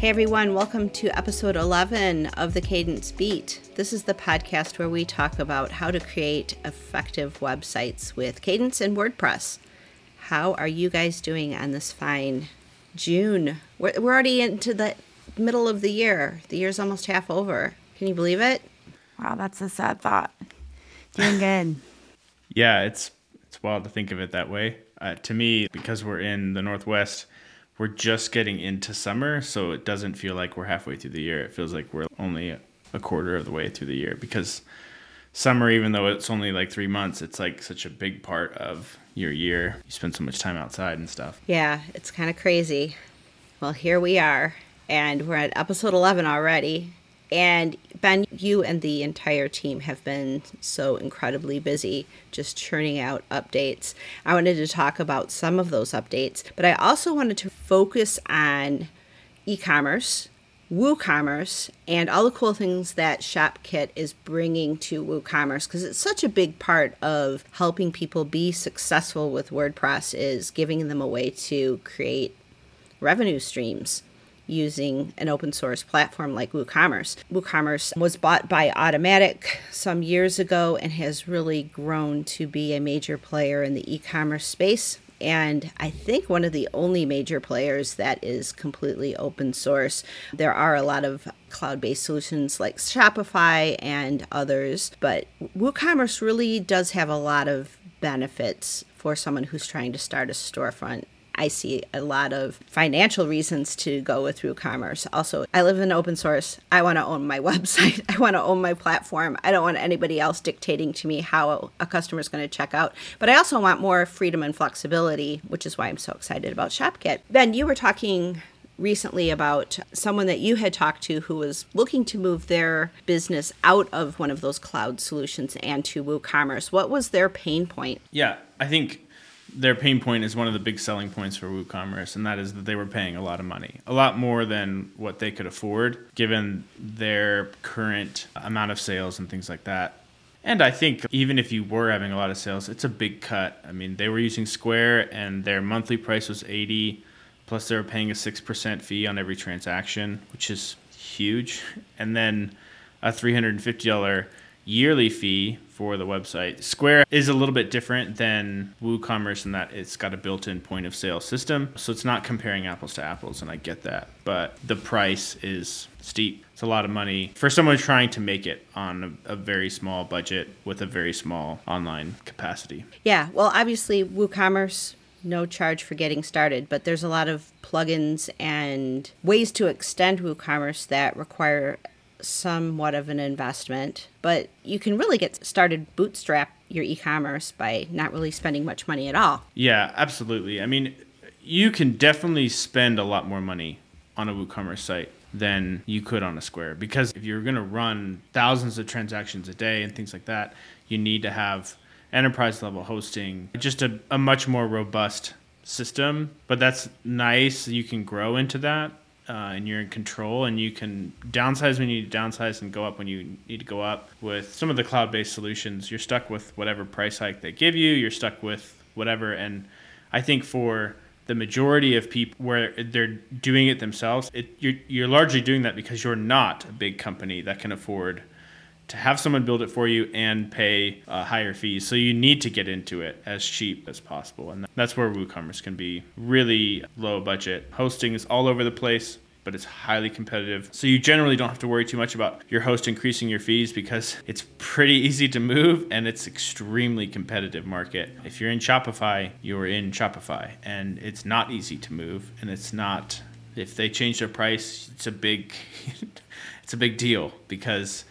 Hey everyone, welcome to episode 11 of the Kadence Beat. This is the podcast where we talk about how to create effective websites with Kadence and WordPress. How are you guys doing on this fine June? We're, we're already into the middle of the year. The year's almost half over. Can you believe it? Wow, that's a sad thought. Doing good. yeah, it's it's wild to think of it that way. Uh, to me, because we're in the Northwest, we're just getting into summer, so it doesn't feel like we're halfway through the year. It feels like we're only a quarter of the way through the year because summer, even though it's only like three months, it's like such a big part of your year. You spend so much time outside and stuff. Yeah, it's kind of crazy. Well, here we are, and we're at episode 11 already. And Ben, you and the entire team have been so incredibly busy just churning out updates. I wanted to talk about some of those updates, but I also wanted to focus on e commerce, WooCommerce, and all the cool things that ShopKit is bringing to WooCommerce because it's such a big part of helping people be successful with WordPress is giving them a way to create revenue streams using an open source platform like WooCommerce. WooCommerce was bought by Automattic some years ago and has really grown to be a major player in the e commerce space. And I think one of the only major players that is completely open source. There are a lot of cloud based solutions like Shopify and others, but WooCommerce really does have a lot of benefits for someone who's trying to start a storefront I see a lot of financial reasons to go with WooCommerce. Also, I live in open source. I want to own my website. I want to own my platform. I don't want anybody else dictating to me how a customer is going to check out. But I also want more freedom and flexibility, which is why I'm so excited about ShopKit. Ben, you were talking recently about someone that you had talked to who was looking to move their business out of one of those cloud solutions and to WooCommerce. What was their pain point? Yeah, I think their pain point is one of the big selling points for WooCommerce, and that is that they were paying a lot of money, a lot more than what they could afford given their current amount of sales and things like that. And I think even if you were having a lot of sales, it's a big cut. I mean, they were using Square, and their monthly price was 80 plus they were paying a 6% fee on every transaction, which is huge. And then a $350 yearly fee for the website. Square is a little bit different than WooCommerce in that it's got a built-in point of sale system, so it's not comparing apples to apples, and I get that. But the price is steep. It's a lot of money for someone trying to make it on a, a very small budget with a very small online capacity. Yeah, well, obviously WooCommerce no charge for getting started, but there's a lot of plugins and ways to extend WooCommerce that require somewhat of an investment, but you can really get started bootstrap your e-commerce by not really spending much money at all. Yeah, absolutely. I mean, you can definitely spend a lot more money on a WooCommerce site than you could on a Square because if you're going to run thousands of transactions a day and things like that, you need to have enterprise level hosting, just a, a much more robust system. But that's nice. You can grow into that uh, and you're in control and you can downsize when you need to downsize and go up when you need to go up. With some of the cloud based solutions, you're stuck with whatever price hike they give you, you're stuck with whatever. And I think for the majority of people where they're doing it themselves, it, you're, you're largely doing that because you're not a big company that can afford to have someone build it for you and pay uh, higher fees. So you need to get into it as cheap as possible. And that's where WooCommerce can be really low budget. Hosting is all over the place but it's highly competitive. So you generally don't have to worry too much about your host increasing your fees because it's pretty easy to move and it's extremely competitive market. If you're in Shopify, you're in Shopify and it's not easy to move and it's not if they change their price, it's a big it's a big deal because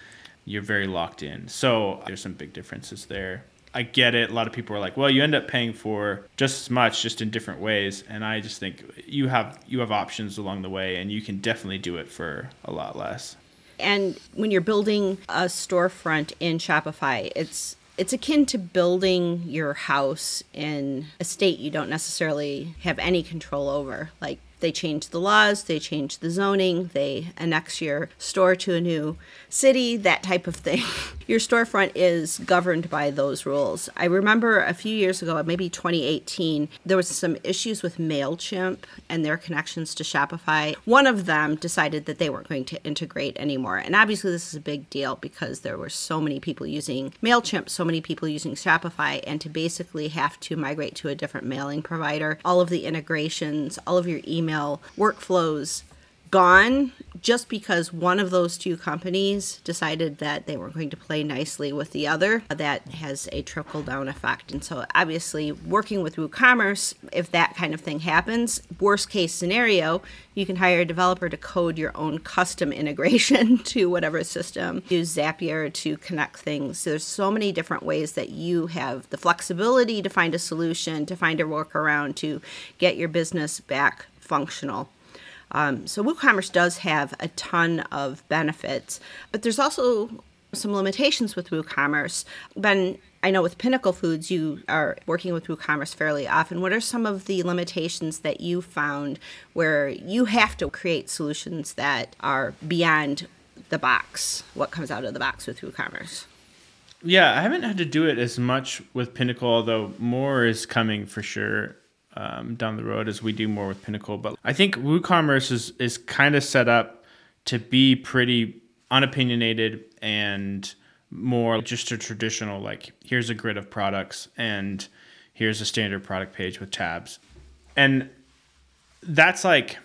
you're very locked in. So there's some big differences there. I get it. A lot of people are like, "Well, you end up paying for just as much, just in different ways." And I just think you have you have options along the way, and you can definitely do it for a lot less. And when you're building a storefront in Shopify, it's it's akin to building your house in a state you don't necessarily have any control over. Like they change the laws, they change the zoning, they annex your store to a new city, that type of thing. Your storefront is governed by those rules. I remember a few years ago, maybe 2018, there was some issues with MailChimp and their connections to Shopify. One of them decided that they weren't going to integrate anymore. And obviously this is a big deal because there were so many people using MailChimp, so many people using Shopify, and to basically have to migrate to a different mailing provider, all of the integrations, all of your email workflows gone just because one of those two companies decided that they weren't going to play nicely with the other. That has a trickle down effect. And so, obviously, working with WooCommerce, if that kind of thing happens, worst case scenario, you can hire a developer to code your own custom integration to whatever system. Use Zapier to connect things. There's so many different ways that you have the flexibility to find a solution, to find a workaround, to get your business back functional. Um, so WooCommerce does have a ton of benefits, but there's also some limitations with WooCommerce. Ben, I know with Pinnacle Foods, you are working with WooCommerce fairly often. What are some of the limitations that you found where you have to create solutions that are beyond the box? What comes out of the box with WooCommerce? Yeah, I haven't had to do it as much with Pinnacle, although more is coming for sure um, down the road as we do more with Pinnacle. But I think WooCommerce is is kind of set up to be pretty unopinionated and more just a traditional like here's a grid of products and here's a standard product page with tabs. And that's like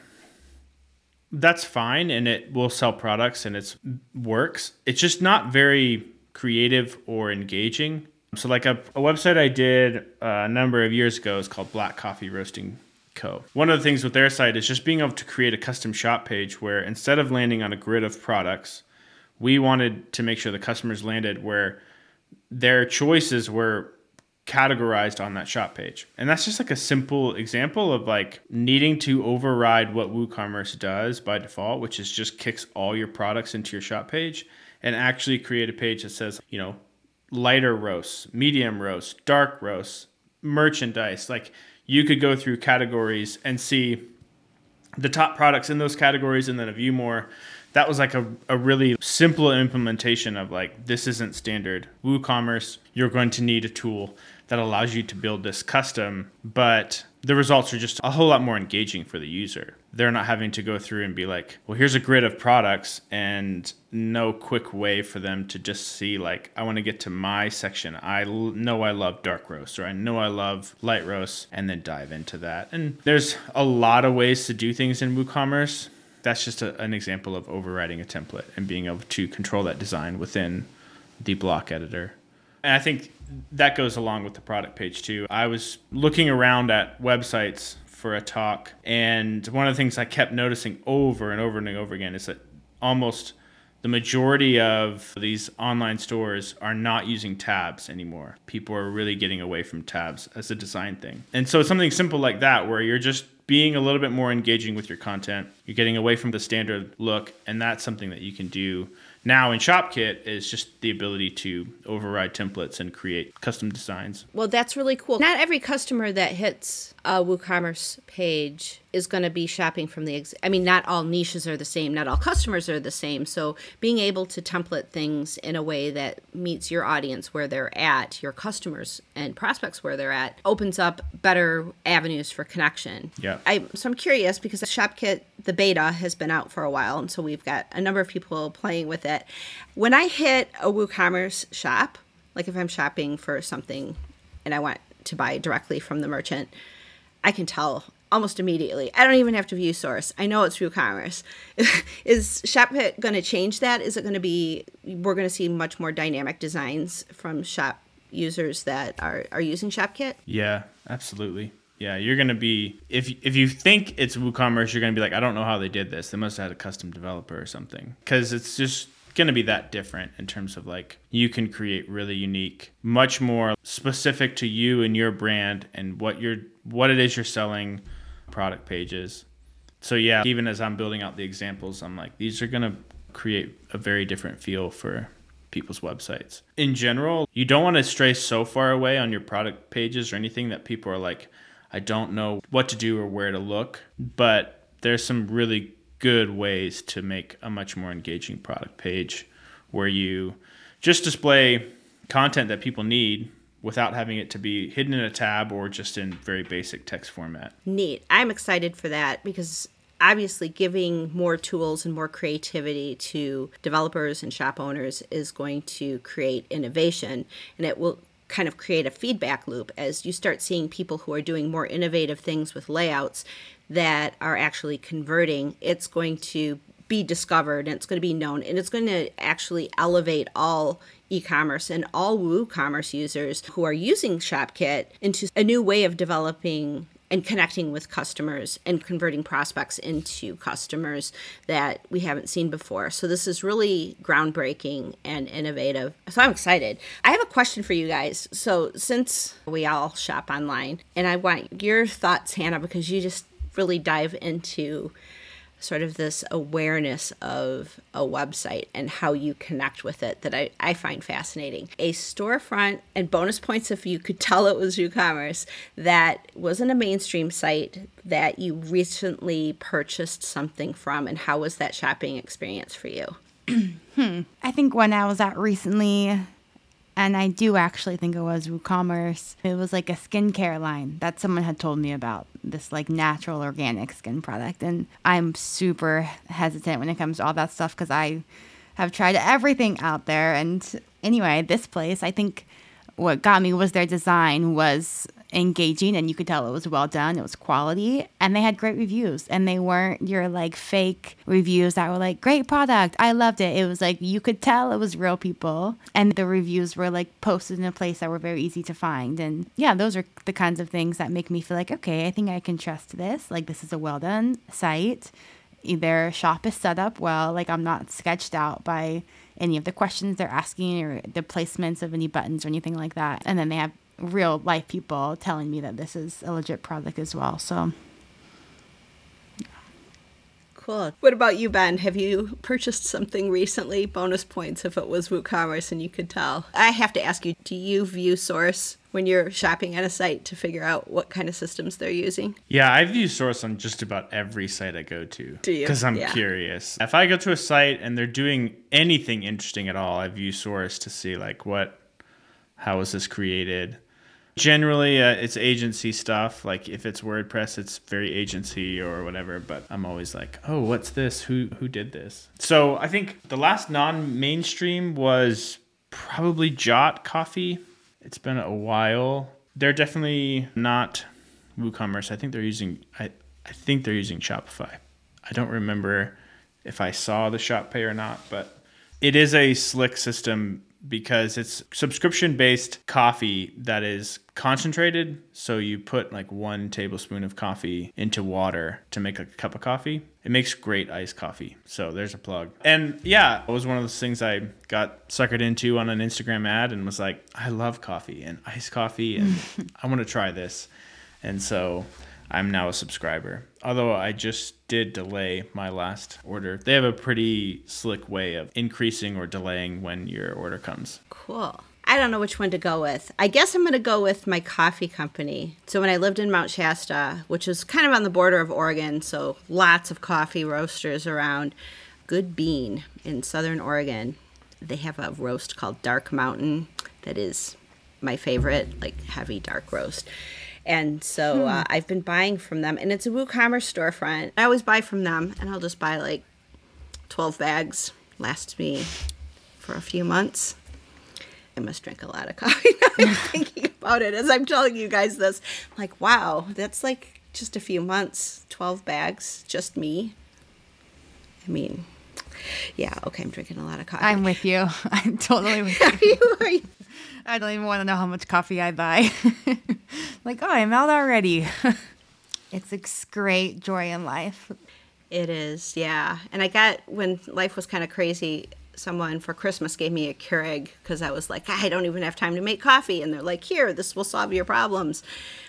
that's fine and it will sell products and it works. It's just not very creative or engaging. So, like a, a website I did uh, a number of years ago is called Black Coffee Roasting Co. One of the things with their site is just being able to create a custom shop page where instead of landing on a grid of products, we wanted to make sure the customers landed where their choices were categorized on that shop page. And that's just like a simple example of like needing to override what WooCommerce does by default, which is just kicks all your products into your shop page and actually create a page that says, you know, lighter roasts, medium roasts, dark roasts, merchandise. Like you could go through categories and see the top products in those categories and then a view more. That was like a, a really simple implementation of like, this isn't standard WooCommerce. You're going to need a tool that allows you to build this custom, but the results are just a whole lot more engaging for the user. They're not having to go through and be like, well, here's a grid of products and no quick way for them to just see, like, I want to get to my section. I l- know I love dark roast or I know I love light roast and then dive into that. And there's a lot of ways to do things in WooCommerce. That's just a, an example of overriding a template and being able to control that design within the block editor. And I think that goes along with the product page too. I was looking around at websites for a talk, and one of the things I kept noticing over and over and over again is that almost the majority of these online stores are not using tabs anymore. People are really getting away from tabs as a design thing. And so something simple like that, where you're just being a little bit more engaging with your content, you're getting away from the standard look, and that's something that you can do now in ShopKit is just the ability to override templates and create custom designs. Well, that's really cool. Not every customer that hits a WooCommerce page is going to be shopping from the. Ex- I mean, not all niches are the same. Not all customers are the same. So being able to template things in a way that meets your audience where they're at, your customers and prospects where they're at, opens up better avenues for connection. Yeah. I so I'm curious because ShopKit the beta has been out for a while, and so we've got a number of people playing with it. When I hit a WooCommerce shop, like if I'm shopping for something and I want to buy directly from the merchant, I can tell almost immediately. I don't even have to view source. I know it's WooCommerce. is ShopKit going to change that? Is it going to be we're going to see much more dynamic designs from shop users that are are using ShopKit? Yeah, absolutely. Yeah, you're gonna be if if you think it's WooCommerce, you're gonna be like, I don't know how they did this. They must have had a custom developer or something, because it's just going to be that different in terms of like you can create really unique much more specific to you and your brand and what you're what it is you're selling product pages. So yeah even as i'm building out the examples i'm like these are going to create a very different feel for people's websites. In general you don't want to stray so far away on your product pages or anything that people are like i don't know what to do or where to look but there's some really good ways to make a much more engaging product page where you just display content that people need without having it to be hidden in a tab or just in very basic text format. Neat. I'm excited for that because obviously giving more tools and more creativity to developers and shop owners is going to create innovation and it will kind of create a feedback loop as you start seeing people who are doing more innovative things with layouts that are actually converting it's going to be discovered and it's going to be known and it's going to actually elevate all e-commerce and all WooCommerce users who are using ShopKit into a new way of developing and connecting with customers and converting prospects into customers that we haven't seen before. So this is really groundbreaking and innovative. So I'm excited. I have a question for you guys. So since we all shop online, and I want your thoughts, Hannah, because you just really dive into sort of this awareness of a website and how you connect with it that I, I find fascinating. A storefront and bonus points if you could tell it was WooCommerce that wasn't a mainstream site that you recently purchased something from and how was that shopping experience for you? Hmm. I think when I was at recently, and I do actually think it was WooCommerce. It was like a skincare line that someone had told me about this like natural organic skin product, and I'm super hesitant when it comes to all that stuff because I have tried everything out there. And anyway, this place, I think what got me was their design was engaging and you could tell it was well done it was quality and they had great reviews. And they weren't your like fake reviews that were like great product i loved it. It was like you could tell it was real people and the reviews were like posted in a place that were very easy to find. And yeah those are the kinds of things that make me feel like okay i think i can trust this. Like this is a well done site. Their shop is set up well. Like i'm not sketched out by any of the questions they're asking or the placements of any buttons or anything like that. And then they have real life people telling me that this is a legit product as well. So Cool. What about you, Ben? Have you purchased something recently? Bonus points if it was WooCommerce and you could tell. I have to ask you, do you view source when you're shopping at a site to figure out what kind of systems they're using? Yeah, I view source on just about every site I go to. Do you? Because I'm Yeah. curious. If I go to a site and they're doing anything interesting at all, I view source to see like what, how was this created. Generally, uh, it's agency stuff. Like if it's WordPress, it's very agency or whatever. But I'm always like, oh, what's this? Who who did this? So I think the last non-mainstream was probably Jot Coffee. It's been a while. They're definitely not WooCommerce. I think they're using I I think they're using Shopify. I don't remember if I saw the Shop Pay or not, but it is a slick system because it's subscription based coffee that is concentrated. So you put like one tablespoon of coffee into water to make a cup of coffee. It makes great iced coffee. So there's a plug. And yeah, it was one of those things I got suckered into on an Instagram ad and was like, I love coffee and iced coffee and I want to try this. And so I'm now a subscriber. Although I just did delay my last order. They have a pretty slick way of increasing or delaying when your order comes. Cool. I don't know which one to go with. I guess I'm going to go with my coffee company. So when I lived in Mount Shasta, which is kind of on the border of Oregon, so lots of coffee roasters around, Good Bean in Southern Oregon, they have a roast called Dark Mountain that is my favorite, like heavy dark roast. And so uh, I've been buying from them, and it's a WooCommerce storefront. I always buy from them, and I'll just buy like 12 bags. Lasts me for a few months. I must drink a lot of coffee I'm thinking about it as I'm telling you guys this. I'm like, wow, that's like just a few months, 12 bags, just me. I mean, yeah, okay, I'm drinking a lot of coffee. I'm with you. I'm totally with you. Are you- are you- I don't even want to know how much coffee I buy. like, oh, I'm out already. it's a great joy in life. It is, yeah. And I got when life was kind of crazy. Someone for Christmas gave me a Keurig because I was like, I don't even have time to make coffee, and they're like, here, this will solve your problems.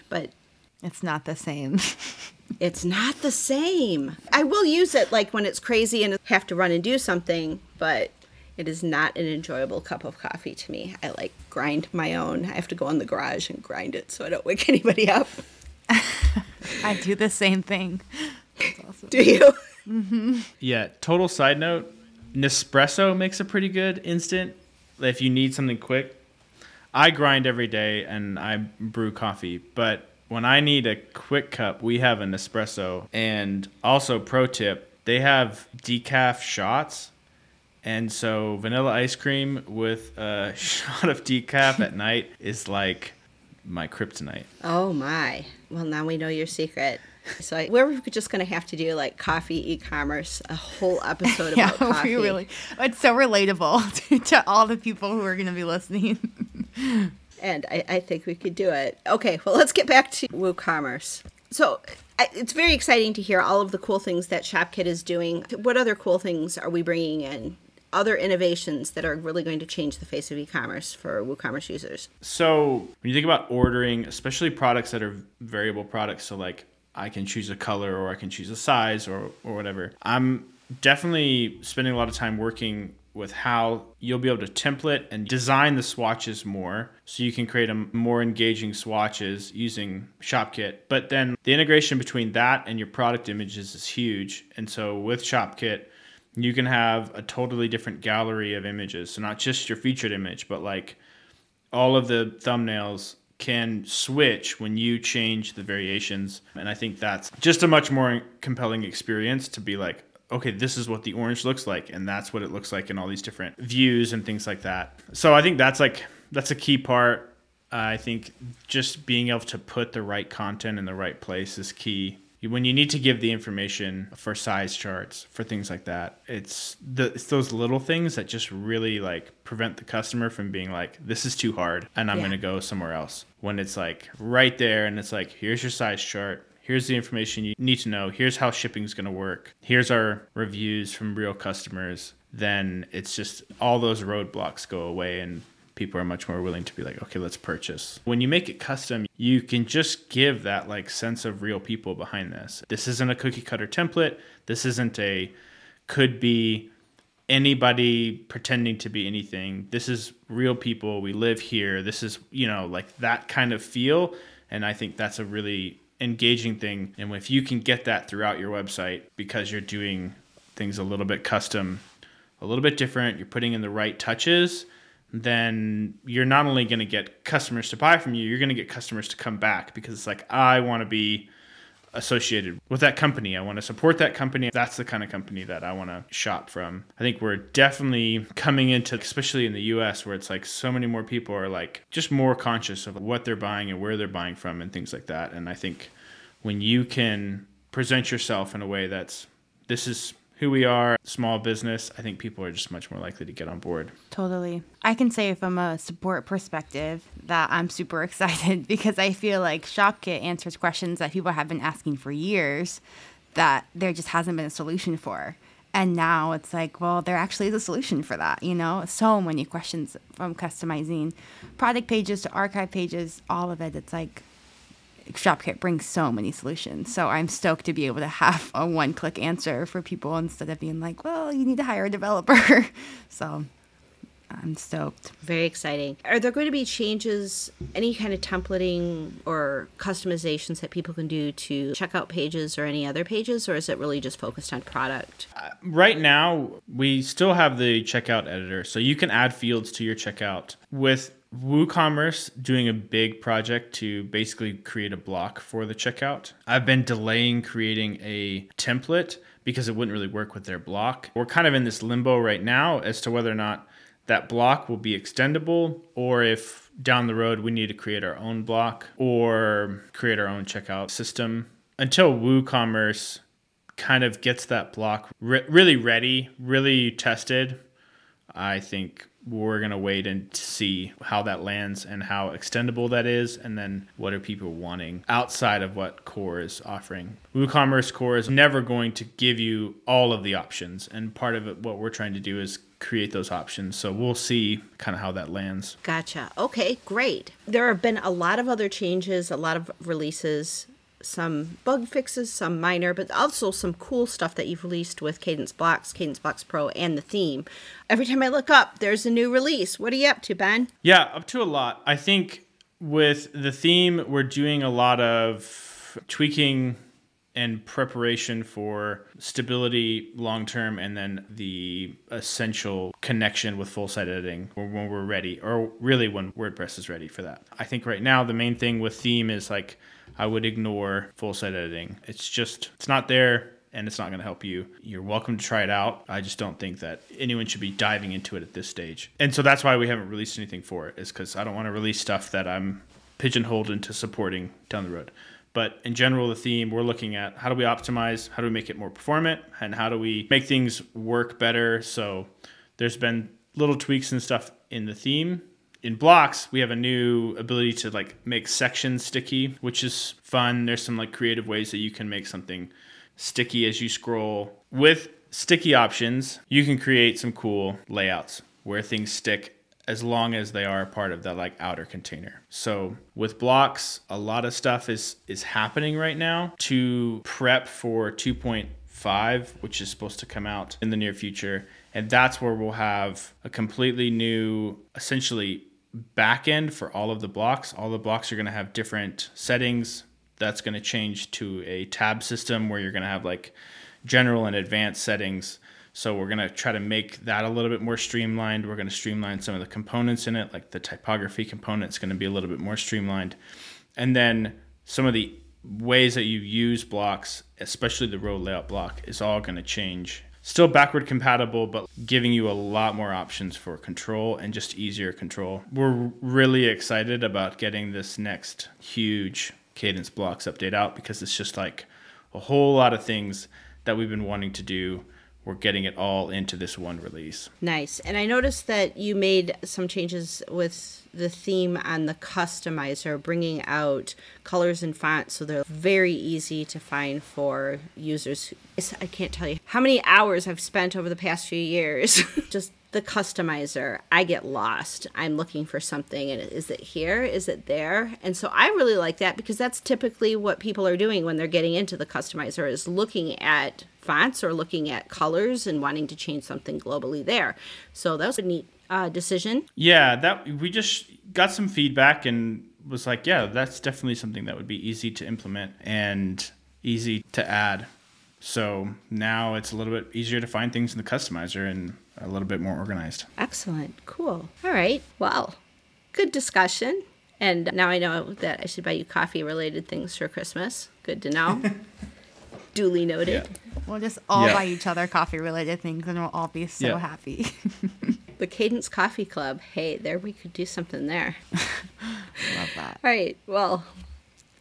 But It's not the same. it's not the same. I will use it like when it's crazy and have to run and do something, but it is not an enjoyable cup of coffee to me. I like grind my own. I have to go in the garage and grind it so I don't wake anybody up. I do the same thing. Do you? Mm-hmm. Yeah, total side note Nespresso makes a pretty good instant if you need something quick. I grind every day and I brew coffee, but when I need a quick cup, we have a Nespresso. And also, pro tip, they have decaf shots. And so, vanilla ice cream with a shot of decaf at night is like my kryptonite. Oh my. Well, now we know your secret. So I, we're just going to have to do like coffee e-commerce, a whole episode about Yeah, coffee. we really. It's so relatable to, to all the people who are going to be listening. and I, I think we could do it. Okay, well, let's get back to WooCommerce. So I, it's very exciting to hear all of the cool things that ShopKit is doing. What other cool things are we bringing in? Other innovations that are really going to change the face of e-commerce for WooCommerce users. So when you think about ordering, especially products that are variable products, so like I can choose a color or I can choose a size or or whatever. I'm definitely spending a lot of time working with how you'll be able to template and design the swatches more so you can create a more engaging swatches using ShopKit. But then the integration between that and your product images is huge. And so with ShopKit, you can have a totally different gallery of images. So not just your featured image, but like all of the thumbnails can switch when you change the variations. And I think that's just a much more compelling experience to be like, okay, this is what the orange looks like, and that's what it looks like in all these different views and things like that. So I think that's like that's a key part. Uh, I think just being able to put the right content in the right place is key. When you need to give the information for size charts, for things like that, it's the it's those little things that just really like prevent the customer from being like, "This is too hard," and I'm Yeah. gonna go somewhere else. When it's like right there, and it's like, "Here's your size chart here's the information you need to know here's how shipping's going to work here's our reviews from real customers then it's just all those roadblocks go away and people are much more willing to be like okay let's purchase. When you make it custom you can just give that like sense of real people behind this. This isn't a cookie cutter template. This isn't a could be anybody pretending to be anything. This is real people. We live here. This is you know like that kind of feel. And i think that's a really engaging thing. And if you can get that throughout your website because you're doing things a little bit custom a little bit different you're putting in the right touches then you're not only going to get customers to buy from you you're going to get customers to come back because it's like i want to be associated with that company. I want to support that company. That's the kind of company that I want to shop from. I think we're definitely coming into, especially in the US, where it's like so many more people are like just more conscious of what they're buying and where they're buying from and things like that. And I think when you can present yourself in a way that's this is who we are, small business, I think people are just much more likely to get on board. Totally. I can say from a support perspective that I'm super excited because I feel like ShopKit answers questions that people have been asking for years that there just hasn't been a solution for. And now it's like, well, there actually is a solution for that, you know? So many questions from customizing product pages to archive pages, all of it. It's like ShopKit brings so many solutions. So I'm stoked to be able to have a one click answer for people instead of being like, well, you need to hire a developer. so I'm stoked. Very exciting. Are there going to be changes, any kind of templating or customizations that people can do to checkout pages or any other pages, or is it really just focused on product? Uh, right now we still have the checkout editor so you can add fields to your checkout with woocommerce doing a big project to basically create a block for the checkout. I've been delaying creating a template because it wouldn't really work with their block. We're kind of in this limbo right now as to whether or not that block will be extendable or if down the road we need to create our own block or create our own checkout system. Until woocommerce kind of gets that block re- really ready, really tested, I think we're going to wait and see how that lands and how extendable that is and then what are people wanting outside of what core is offering woocommerce core is never going to give you all of the options and part of it what we're trying to do is create those options so we'll see kind of how that lands Gotcha. Okay, great. There have been a lot of other changes, a lot of releases, some bug fixes, some minor, but also some cool stuff that you've released with Kadence Blocks, Kadence Blocks Pro, and the theme. Every time I look up, there's a new release. What are you up to, Ben? Yeah, up to a lot. I think with the theme, we're doing a lot of tweaking and preparation for stability long term and then the essential connection with full site editing when we're ready or really when WordPress is ready for that. I think right now the main thing with theme is like I would ignore full site editing. It's just it's not there and it's not going to help you. You're welcome to try it out. I just don't think that anyone should be diving into it at this stage. And so that's why we haven't released anything for it is cuz I don't want to release stuff that I'm pigeonholed into supporting down the road. But in general, the theme we're looking at how do we optimize, how do we make it more performant, and how do we make things work better. So there's been little tweaks and stuff in the theme. In blocks, we have a new ability to like make sections sticky, which is fun. There's some like creative ways that you can make something sticky as you scroll. With sticky options, you can create some cool layouts where things stick as long as they are a part of that like outer container. So with blocks, a lot of stuff is is happening right now to prep for 2.5, which is supposed to come out in the near future. And that's where we'll have a completely new, essentially backend for all of the blocks. All the blocks are going to have different settings. That's going to change to a tab system where you're going to have like general and advanced settings so we're going to try to make that a little bit more streamlined. We're going to streamline some of the components in it, like the typography component is going to be a little bit more streamlined. And then some of the ways that you use blocks, especially the row layout block, is all going to change. Still backward compatible, but giving you a lot more options for control and just easier control. We're really excited about getting this next huge Kadence blocks update out because it's just like a whole lot of things that we've been wanting to do we're getting it all into this one release. Nice. And I noticed that you made some changes with the theme and the customizer, bringing out colors and fonts so they're very easy to find for users. I can't tell you how many hours I've spent over the past few years just the customizer, I get lost. I'm looking for something and is it here? Is it there? And so I really like that because that's typically what people are doing when they're getting into the customizer is looking at fonts or looking at colors and wanting to change something globally there. So that was a neat uh, decision. Yeah, that we just got some feedback and was like, yeah, that's definitely something that would be easy to implement and easy to add. So now it's a little bit easier to find things in the customizer and a little bit more organized. Excellent. Cool. All right. Well, good discussion. And now I know that I should buy you coffee related things for Christmas. Good to know. Duly noted. Yeah. We'll just all yeah. buy each other coffee related things and we'll all be so yeah. happy. the Kadence Coffee Club. Hey, there we could do something there. Love that. All right. Well,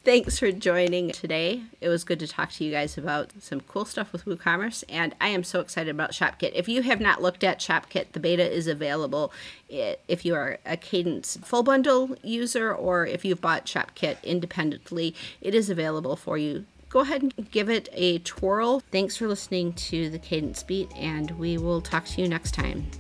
Thanks for joining today. It was good to talk to you guys about some cool stuff with WooCommerce, and I am so excited about ShopKit. If you have not looked at ShopKit, the beta is available if you are a Kadence full bundle user or if you've bought ShopKit independently. It is available for you. Go ahead and give it a twirl. Thanks for listening to the Kadence Beat, and we will talk to you next time.